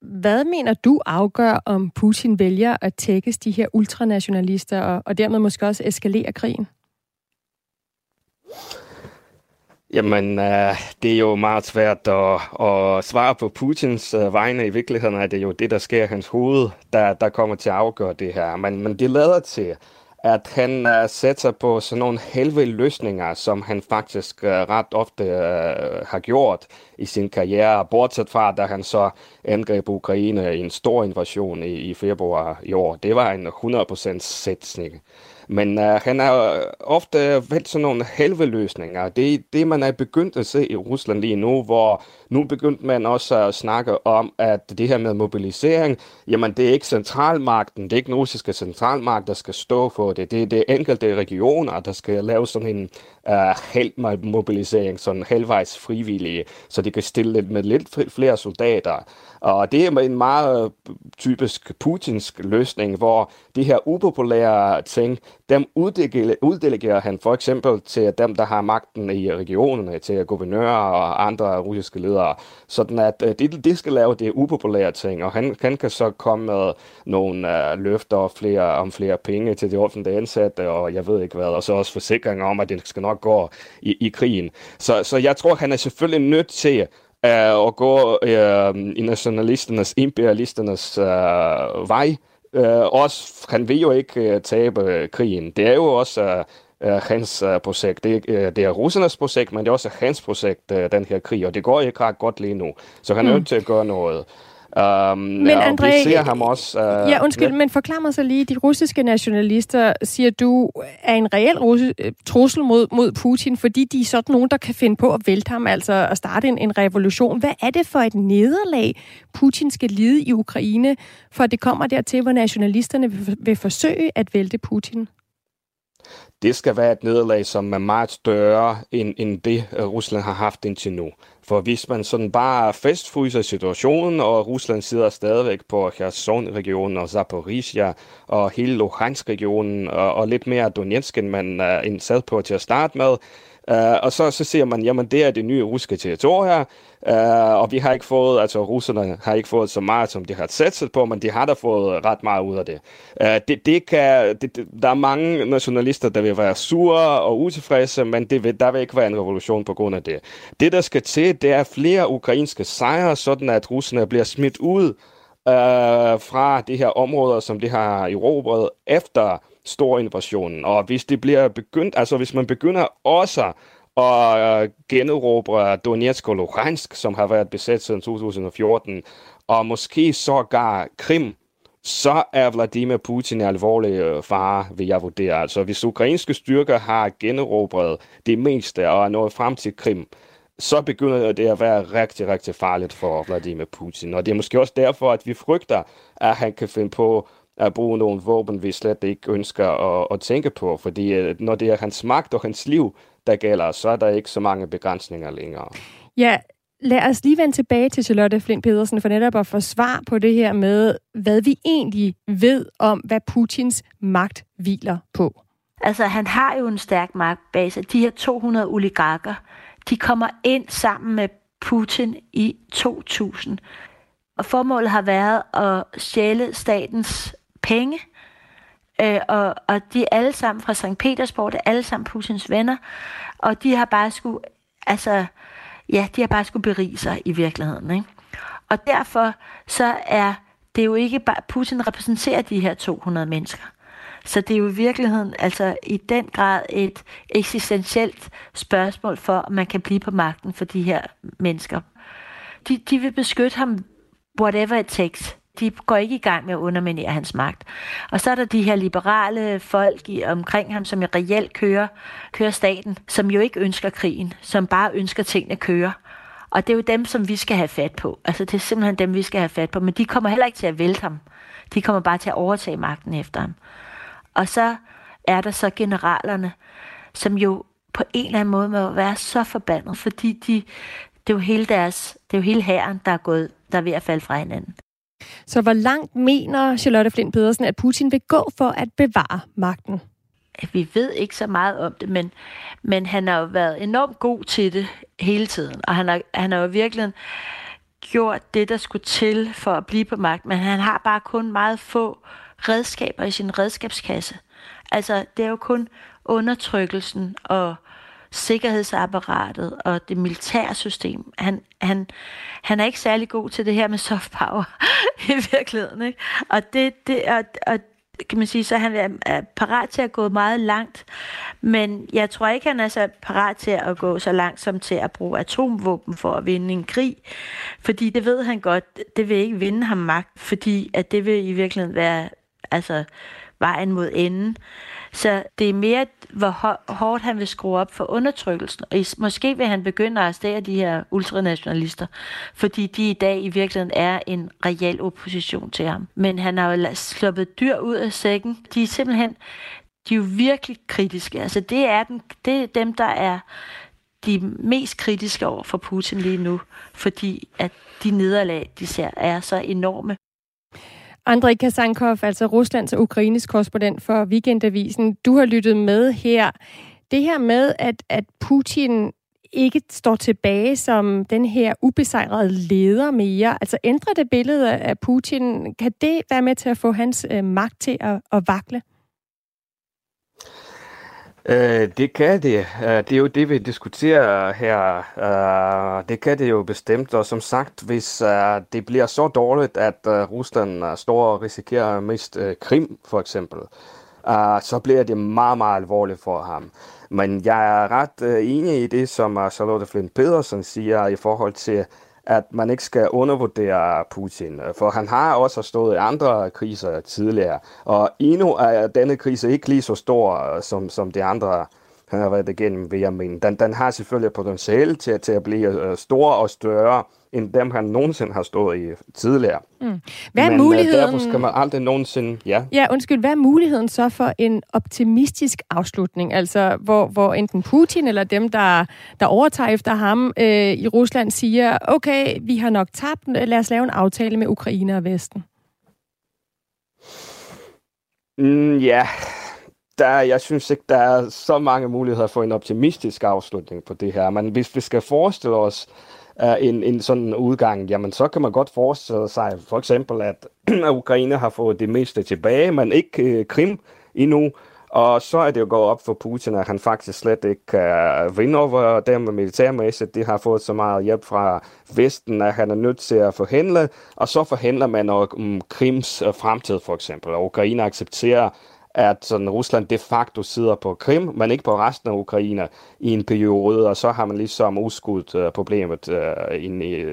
hvad mener du afgør, om Putin vælger at tækkes de her ultranationalister og, og dermed måske også eskalere krigen? Jamen, øh, det er jo meget svært at, at svare på Putins uh, vegne. I virkeligheden er det jo det, der sker i hans hoved, der, der kommer til at afgøre det her. Men, men det lader til, at han uh, sætter på sådan nogle helvede løsninger, som han faktisk uh, ret ofte uh, har gjort i sin karriere, bortset fra, da han så angreb Ukraine i en stor invasion i, i februar i år. Det var en 100% sætning. Men uh, han har ofte valgt sådan nogle helveløsninger. Det er det, man er begyndt at se i Rusland lige nu, hvor nu begyndte man også at snakke om, at det her med mobilisering, jamen det er ikke centralmagten, det er ikke den russiske centralmagt, der skal stå for det. Det er det enkelte regioner, der skal lave sådan en uh, mobilisering, sådan halvvejs frivillige, så de kan stille lidt med lidt flere soldater. Og det er en meget typisk putinsk løsning, hvor de her upopulære ting, dem uddelegerer han for eksempel til dem, der har magten i regionerne, til guvernører og andre russiske ledere, sådan at øh, det de, de skal lave det upopulære ting, og han, han kan så komme med nogle uh, løfter flere, om flere penge til de offentlige ansatte, og jeg ved ikke hvad, og så også forsikringer om, at det skal nok gå i, i krigen. Så, så jeg tror, han er selvfølgelig nødt til uh, at gå uh, i nationalisternes, imperialisternes uh, vej. Uh, også, han vil jo ikke uh, tabe krigen. Det er jo også uh, hans uh, projekt. Det, uh, det er russernes projekt, men det er også hans projekt, uh, den her krig, og det går ikke ret godt lige nu. Så han er mm. nødt til at gøre noget. Um, men ja, André, vi ser ham også... Uh, ja, undskyld, ja. men forklar mig så lige, de russiske nationalister, siger du, er en reel russe, trussel mod, mod Putin, fordi de er sådan nogen, der kan finde på at vælte ham, altså at starte en, en revolution. Hvad er det for et nederlag, Putin skal lide i Ukraine, for det kommer dertil, hvor nationalisterne vil, vil forsøge at vælte Putin? det skal være et nederlag, som er meget større end, end det, øh, Rusland har haft indtil nu. For hvis man sådan bare fastfryser situationen, og Rusland sidder stadigvæk på Kherson-regionen og Zaporizhia og hele Luhansk-regionen og, og lidt mere Donetsk, end man er sad på til at starte med, Uh, og så, så ser man, jamen det er det nye russiske territorium, uh, og vi har ikke fået, altså russerne har ikke fået så meget, som de har satset på, men de har da fået ret meget ud af det. Uh, det, det kan, det, det, der er mange nationalister, der vil være sure og utilfredse, men det vil, der vil ikke være en revolution på grund af det. Det, der skal til, det er flere ukrainske sejre, sådan at russerne bliver smidt ud uh, fra de her områder, som de har erobret efter stor invasionen. Og hvis det bliver begyndt, altså hvis man begynder også og øh, generobre Donetsk og Luhansk, som har været besat siden 2014, og måske sågar Krim, så er Vladimir Putin i alvorlig øh, fare, vil jeg vurdere. Altså, hvis ukrainske styrker har generobret det meste og er nået frem til Krim, så begynder det at være rigtig, rigtig farligt for Vladimir Putin. Og det er måske også derfor, at vi frygter, at han kan finde på at bruge nogle våben, vi slet ikke ønsker at, at tænke på, fordi øh, når det er hans magt og hans liv, der gælder, så er der ikke så mange begrænsninger længere. Ja, lad os lige vende tilbage til Charlotte Flint Pedersen for netop at få svar på det her med, hvad vi egentlig ved om, hvad Putins magt hviler på. Altså, han har jo en stærk magtbase. De her 200 oligarker, de kommer ind sammen med Putin i 2000. Og formålet har været at stjæle statens penge, øh, og, og de er alle sammen fra St. Petersborg, det er alle sammen Putins venner, og de har bare skulle, altså, ja, de har bare skulle berige sig i virkeligheden, ikke? Og derfor så er det jo ikke bare, Putin repræsenterer de her 200 mennesker. Så det er jo i virkeligheden altså i den grad et eksistentielt spørgsmål for, om man kan blive på magten for de her mennesker. De, de vil beskytte ham whatever it takes de går ikke i gang med at underminere hans magt. Og så er der de her liberale folk i, omkring ham, som jo reelt kører, kører staten, som jo ikke ønsker krigen, som bare ønsker tingene kører. Og det er jo dem, som vi skal have fat på. Altså det er simpelthen dem, vi skal have fat på. Men de kommer heller ikke til at vælte ham. De kommer bare til at overtage magten efter ham. Og så er der så generalerne, som jo på en eller anden måde må være så forbandet, fordi de, det er jo hele deres, det er jo hele hæren, der er gået, der er ved at falde fra hinanden. Så hvor langt mener Charlotte Flint Pedersen, at Putin vil gå for at bevare magten? Vi ved ikke så meget om det, men, men han har jo været enormt god til det hele tiden. Og han har, han har jo virkelig gjort det, der skulle til for at blive på magt, men han har bare kun meget få redskaber i sin redskabskasse. Altså, det er jo kun undertrykkelsen og sikkerhedsapparatet og det militære system. Han, han, han er ikke særlig god til det her med soft power i virkeligheden. Ikke? Og det, det og, og kan man sige, så han er, parat til at gå meget langt, men jeg tror ikke, han er så parat til at gå så langt som til at bruge atomvåben for at vinde en krig, fordi det ved han godt, det vil ikke vinde ham magt, fordi at det vil i virkeligheden være altså vejen mod enden. Så det er mere, hvor hårdt han vil skrue op for undertrykkelsen. Og måske vil han begynde at arrestere de her ultranationalister, fordi de i dag i virkeligheden er en reel opposition til ham. Men han har jo sluppet dyr ud af sækken. De er simpelthen, de er jo virkelig kritiske. Altså det er, den, det er dem, der er de mest kritiske over for Putin lige nu, fordi at de nederlag, de ser, er så enorme. Andrej Kasankov, altså Ruslands og Ukraines korrespondent for Weekendavisen. Du har lyttet med her. Det her med, at, at Putin ikke står tilbage som den her ubesejrede leder mere, altså ændrer det billede af Putin, kan det være med til at få hans øh, magt til at, at vakle? Øh, det kan det. Øh, det er jo det, vi diskuterer her. Øh, det kan det jo bestemt, og som sagt, hvis øh, det bliver så dårligt, at Rusland står og risikerer mest Krim, for eksempel, så bliver det meget, meget alvorligt for ham. Men jeg er ret enig i det, som Charlotte Flint Pedersen siger i forhold til at man ikke skal undervurdere Putin, for han har også stået i andre kriser tidligere, og endnu er denne krise ikke lige så stor som, som de andre, han har været igennem, vil jeg mene. Den, den har selvfølgelig potentiale til, til at blive øh, stor og større, end dem, han nogensinde har stået i tidligere. Mm. Hvad er Men muligheden... derfor skal man aldrig nogensinde... Ja. Ja, undskyld. Hvad er muligheden så for en optimistisk afslutning? Altså, hvor, hvor enten Putin eller dem, der, der overtager efter ham øh, i Rusland, siger, okay, vi har nok tabt, lad os lave en aftale med Ukraine og Vesten. Mm, ja, der, jeg synes ikke, der er så mange muligheder for en optimistisk afslutning på det her. Men hvis vi skal forestille os uh, en, en sådan udgang, jamen så kan man godt forestille sig for eksempel, at Ukraine har fået det meste tilbage, men ikke øh, Krim endnu. Og så er det jo gået op for Putin, at han faktisk slet ikke kan øh, vinde over dem militærmæssigt. De har fået så meget hjælp fra Vesten, at han er nødt til at forhandle. Og så forhandler man om Krims øh, fremtid for eksempel. Og Ukraine accepterer at sådan, Rusland de facto sidder på Krim, men ikke på resten af Ukraine i en periode, og så har man ligesom udskudt øh, problemet øh, ind i,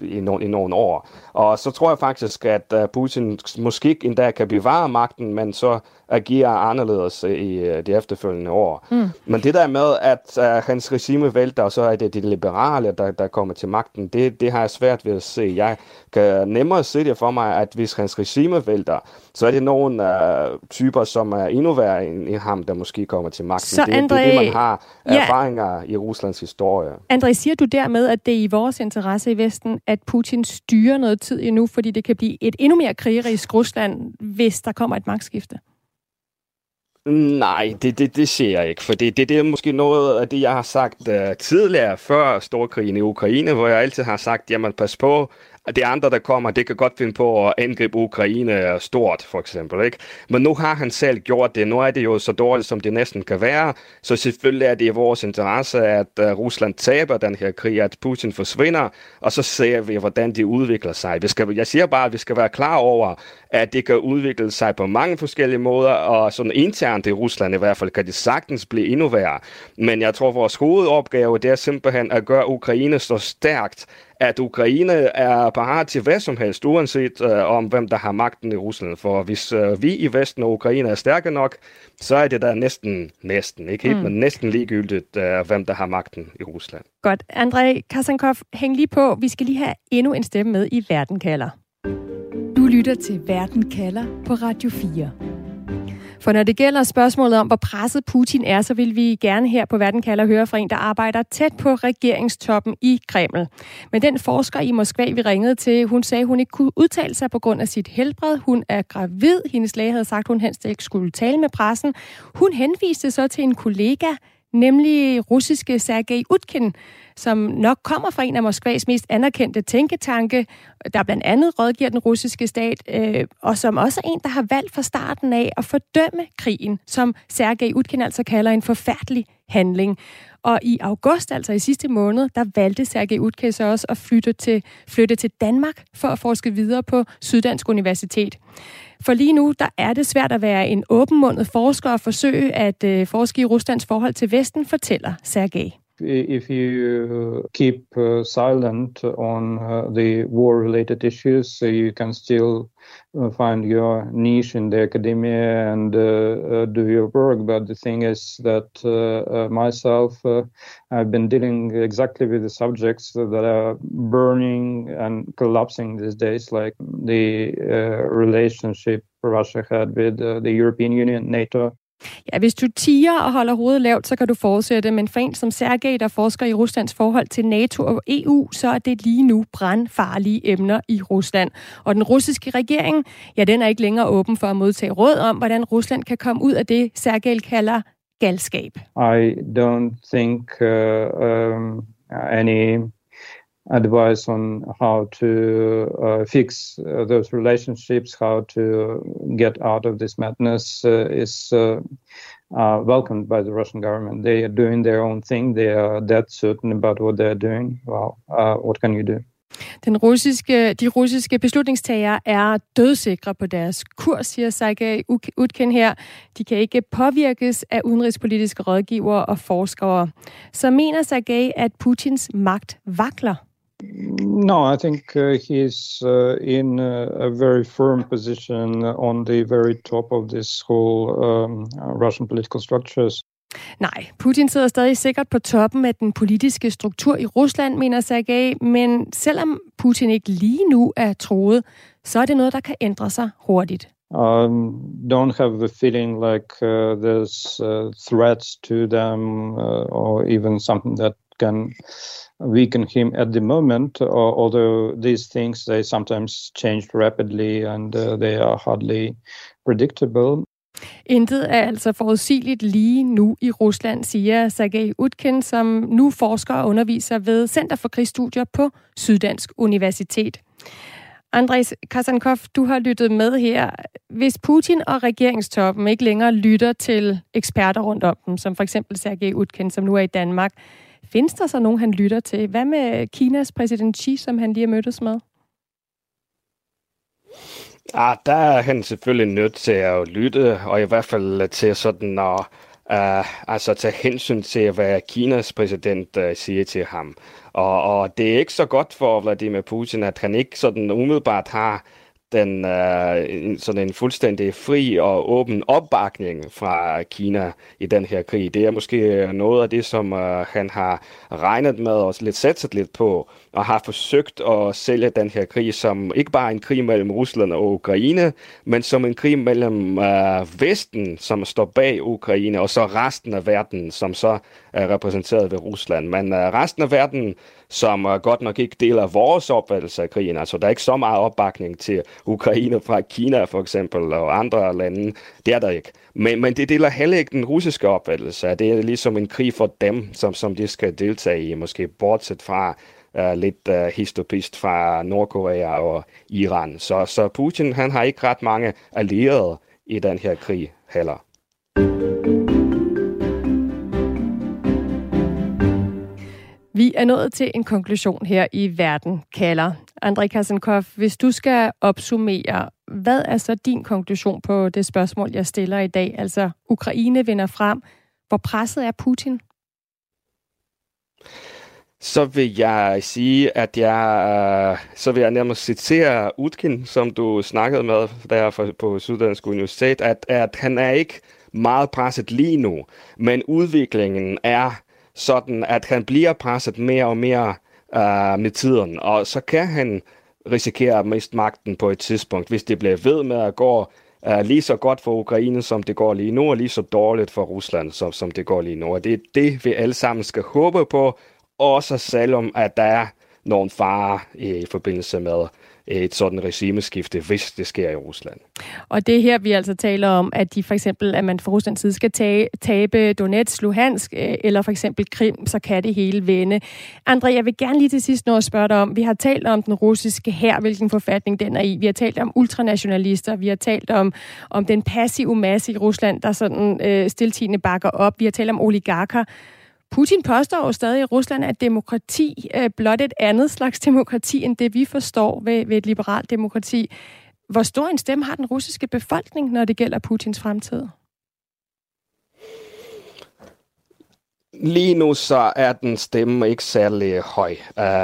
i, no, i nogle år. Og så tror jeg faktisk, at uh, Putin måske endda kan bevare magten, men så agerer anderledes i uh, de efterfølgende år. Mm. Men det der med, at uh, hans regime vælter, og så er det de liberale, der, der kommer til magten, det, det har jeg svært ved at se. Jeg kan nemmere se det for mig, at hvis hans regime vælter, så er det nogle uh, typer, som er endnu værre end, end ham, der måske kommer til magten. Så det, André, det er det, man har erfaringer ja. i Ruslands historie. André, siger du dermed, at det er i vores interesse i Vesten, at Putin styrer noget tid endnu, fordi det kan blive et endnu mere krigerisk Rusland, hvis der kommer et magtskifte? Nej, det, det, det ser jeg ikke, for det, det, det er måske noget af det, jeg har sagt uh, tidligere, før storkrigen i Ukraine, hvor jeg altid har sagt, jamen pas på, de det andre, der kommer, det kan godt finde på at angribe Ukraine stort, for eksempel. Ikke? Men nu har han selv gjort det. Nu er det jo så dårligt, som det næsten kan være. Så selvfølgelig er det i vores interesse, at øh, Rusland taber den her krig, at Putin forsvinder, og så ser vi, hvordan det udvikler sig. Vi skal, jeg siger bare, at vi skal være klar over, at det kan udvikle sig på mange forskellige måder, og sådan internt i Rusland i hvert fald kan det sagtens blive endnu værre. Men jeg tror, at vores hovedopgave, det er simpelthen at gøre Ukraine så stærkt, at Ukraine er parat til hvad som helst, uanset øh, om hvem der har magten i Rusland. For hvis øh, vi i Vesten og Ukraine er stærke nok, så er det da næsten, næsten, ikke helt, mm. men næsten ligegyldigt, øh, hvem der har magten i Rusland. Godt. André Kasankov, hæng lige på. Vi skal lige have endnu en stemme med i Verden kalder. Du lytter til Verden kalder på Radio 4. For når det gælder spørgsmålet om, hvor presset Putin er, så vil vi gerne her på Verden kalder høre fra en, der arbejder tæt på regeringstoppen i Kreml. Men den forsker i Moskva, vi ringede til, hun sagde, hun ikke kunne udtale sig på grund af sit helbred. Hun er gravid. Hendes læge havde sagt, hun helst ikke skulle tale med pressen. Hun henviste så til en kollega, nemlig russiske Sergej Utkin, som nok kommer fra en af Moskvas mest anerkendte tænketanke, der blandt andet rådgiver den russiske stat, øh, og som også er en, der har valgt fra starten af at fordømme krigen, som Sergej Utkin altså kalder en forfærdelig handling. Og i august, altså i sidste måned, der valgte Sergej Utke så også at flytte til, flytte til Danmark for at forske videre på Syddansk Universitet. For lige nu, der er det svært at være en åbenmundet forsker og forsøge at øh, forske i Ruslands forhold til Vesten, fortæller Sergej. If you keep uh, silent on uh, the war related issues, uh, you can still uh, find your niche in the academia and uh, uh, do your work. But the thing is that myself, I've been dealing exactly with the subjects that are burning and collapsing these days, like the relationship Russia had with the European Union, NATO, Ja, hvis du tiger og holder hovedet lavt, så kan du fortsætte, men for en som Sergej, der forsker i Ruslands forhold til NATO og EU, så er det lige nu brandfarlige emner i Rusland. Og den russiske regering, ja, den er ikke længere åben for at modtage råd om, hvordan Rusland kan komme ud af det, Sergej kalder galskab. I don't think uh, um, any advice on how to uh, fix uh, those relationships, how to get out of this madness uh, is uh, uh, welcomed by the Russian government. They are doing their own thing. They are that certain about what they are doing. Well, uh, what can you do? Den russiske, de russiske beslutningstagere er dødsikre på deres kurs, siger Sergej Utkin her. De kan ikke påvirkes af udenrigspolitiske rådgivere og forskere. Så mener Sergej, at Putins magt vakler? No, I think uh, he's uh, in a, a, very firm position on the very top of this whole um, Russian political structures. Nej, Putin sidder stadig sikkert på toppen af den politiske struktur i Rusland, mener Sergej, men selvom Putin ikke lige nu er troet, så er det noget, der kan ændre sig hurtigt. Um, don't have the feeling like uh, there's uh, threats to them uh, or even something that can weaken him at the moment. Or, although these things they sometimes change rapidly and uh, they are hardly predictable. Intet er altså forudsigeligt lige nu i Rusland, siger Sergej Utkin, som nu forsker og underviser ved Center for Krigsstudier på Syddansk Universitet. Andres Kasankov, du har lyttet med her. Hvis Putin og regeringstoppen ikke længere lytter til eksperter rundt om dem, som for eksempel Sergej Utkin, som nu er i Danmark, findes der så nogen, han lytter til? Hvad med Kinas præsident Xi, som han lige har mødtes med? Ah, der er han selvfølgelig nødt til at lytte, og i hvert fald til sådan at uh, altså tage hensyn til, hvad Kinas præsident uh, siger til ham. Og, og det er ikke så godt for Vladimir Putin, at han ikke sådan umiddelbart har den øh, sådan en fuldstændig fri og åben opbakning fra Kina i den her krig. Det er måske øh, noget af det, som øh, han har regnet med og lidt satset lidt på, og har forsøgt at sælge den her krig som ikke bare en krig mellem Rusland og Ukraine, men som en krig mellem øh, Vesten, som står bag Ukraine, og så resten af verden, som så er repræsenteret ved Rusland. Men øh, resten af verden, som øh, godt nok ikke deler vores opfattelse af krigen, altså der er ikke så meget opbakning til Ukraine fra Kina for eksempel, og andre lande, det er der ikke. Men, men det deler heller ikke den russiske opfattelse, det er ligesom en krig for dem, som, som de skal deltage i, måske bortset fra uh, lidt uh, histopist fra Nordkorea og Iran. Så, så Putin han har ikke ret mange allierede i den her krig heller. Vi er nået til en konklusion her i Verden kalder. André Kassenkov, hvis du skal opsummere, hvad er så din konklusion på det spørgsmål, jeg stiller i dag? Altså, Ukraine vinder frem. Hvor presset er Putin? så vil jeg sige, at jeg, øh, så vil jeg nærmest citere Utkin, som du snakkede med der på Syddansk Universitet, at, at han er ikke meget presset lige nu, men udviklingen er sådan, at han bliver presset mere og mere øh, med tiden, og så kan han risikere at miste magten på et tidspunkt, hvis det bliver ved med at gå uh, lige så godt for Ukraine, som det går lige nu, og lige så dårligt for Rusland, som, som det går lige nu. Og det er det, vi alle sammen skal håbe på, også selvom at der er nogle farer i forbindelse med et sådan regimeskifte, hvis det sker i Rusland. Og det er her, vi altså taler om, at de for eksempel, at man fra Ruslands side skal tage, tabe Donetsk, Luhansk øh, eller for eksempel Krim, så kan det hele vende. Andre, jeg vil gerne lige til sidst nå at spørge dig om, vi har talt om den russiske her, hvilken forfatning den er i. Vi har talt om ultranationalister, vi har talt om, om den passive masse i Rusland, der sådan øh, stiltigende bakker op. Vi har talt om oligarker. Putin påstår jo stadig i Rusland, at demokrati er blot et andet slags demokrati, end det vi forstår ved, ved et liberalt demokrati. Hvor stor en stemme har den russiske befolkning, når det gælder Putins fremtid? Lige nu så er den stemme ikke særlig høj.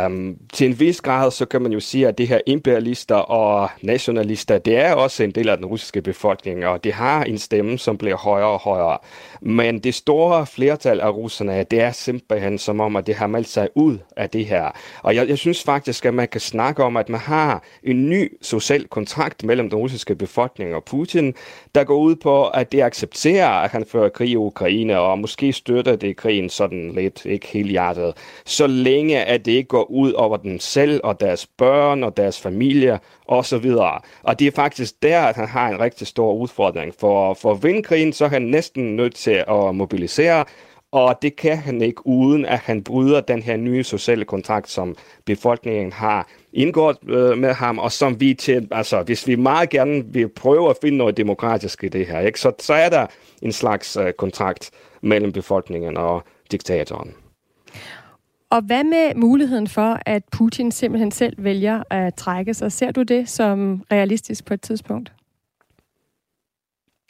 Um, til en vis grad så kan man jo sige, at de her imperialister og nationalister, det er også en del af den russiske befolkning, og de har en stemme, som bliver højere og højere. Men det store flertal af russerne, det er simpelthen som om, at det har meldt sig ud af det her. Og jeg, jeg synes faktisk, at man kan snakke om, at man har en ny social kontrakt mellem den russiske befolkning og Putin, der går ud på, at det accepterer, at han fører krig i Ukraine, og måske støtter det krigen sådan lidt, ikke helt hjertet, så længe at det ikke går ud over dem selv og deres børn og deres familie og så videre. Og det er faktisk der, at han har en rigtig stor udfordring. For, for vindkrigen, så er han næsten nødt til at mobilisere, og det kan han ikke, uden at han bryder den her nye sociale kontrakt, som befolkningen har indgået øh, med ham, og som vi til, altså hvis vi meget gerne vil prøve at finde noget demokratisk i det her, ikke, så, så er der en slags øh, kontrakt mellem befolkningen og diktatoren. Og hvad med muligheden for, at Putin simpelthen selv vælger at trække sig? Ser du det som realistisk på et tidspunkt?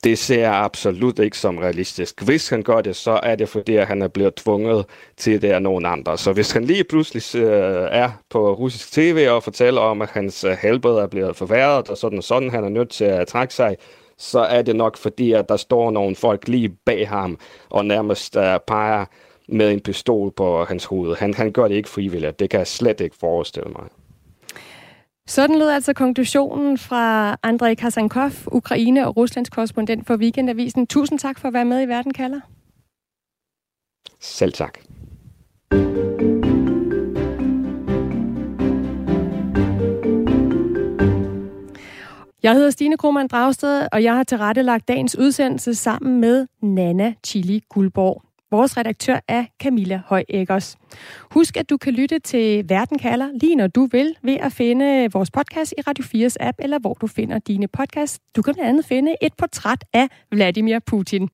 det ser jeg absolut ikke som realistisk. Hvis han gør det, så er det fordi, at han er blevet tvunget til det af nogen andre. Så hvis han lige pludselig øh, er på russisk tv og fortæller om, at hans øh, helbred er blevet forværret, og sådan og sådan, han er nødt til at trække sig, så er det nok fordi, at der står nogle folk lige bag ham og nærmest uh, peger med en pistol på hans hoved. Han, han gør det ikke frivilligt. Det kan jeg slet ikke forestille mig. Sådan lød altså konklusionen fra Andrej Kasankov, Ukraine- og Ruslands korrespondent for Weekendavisen. Tusind tak for at være med i Verden kalder. Selv tak. Jeg hedder Stine Krohmann Dragsted, og jeg har tilrettelagt dagens udsendelse sammen med Nana Chili Guldborg. Vores redaktør er Camilla Høj Eggers. Husk, at du kan lytte til Verden kalder lige når du vil ved at finde vores podcast i Radio 4's app, eller hvor du finder dine podcasts. Du kan blandt andet finde et portræt af Vladimir Putin.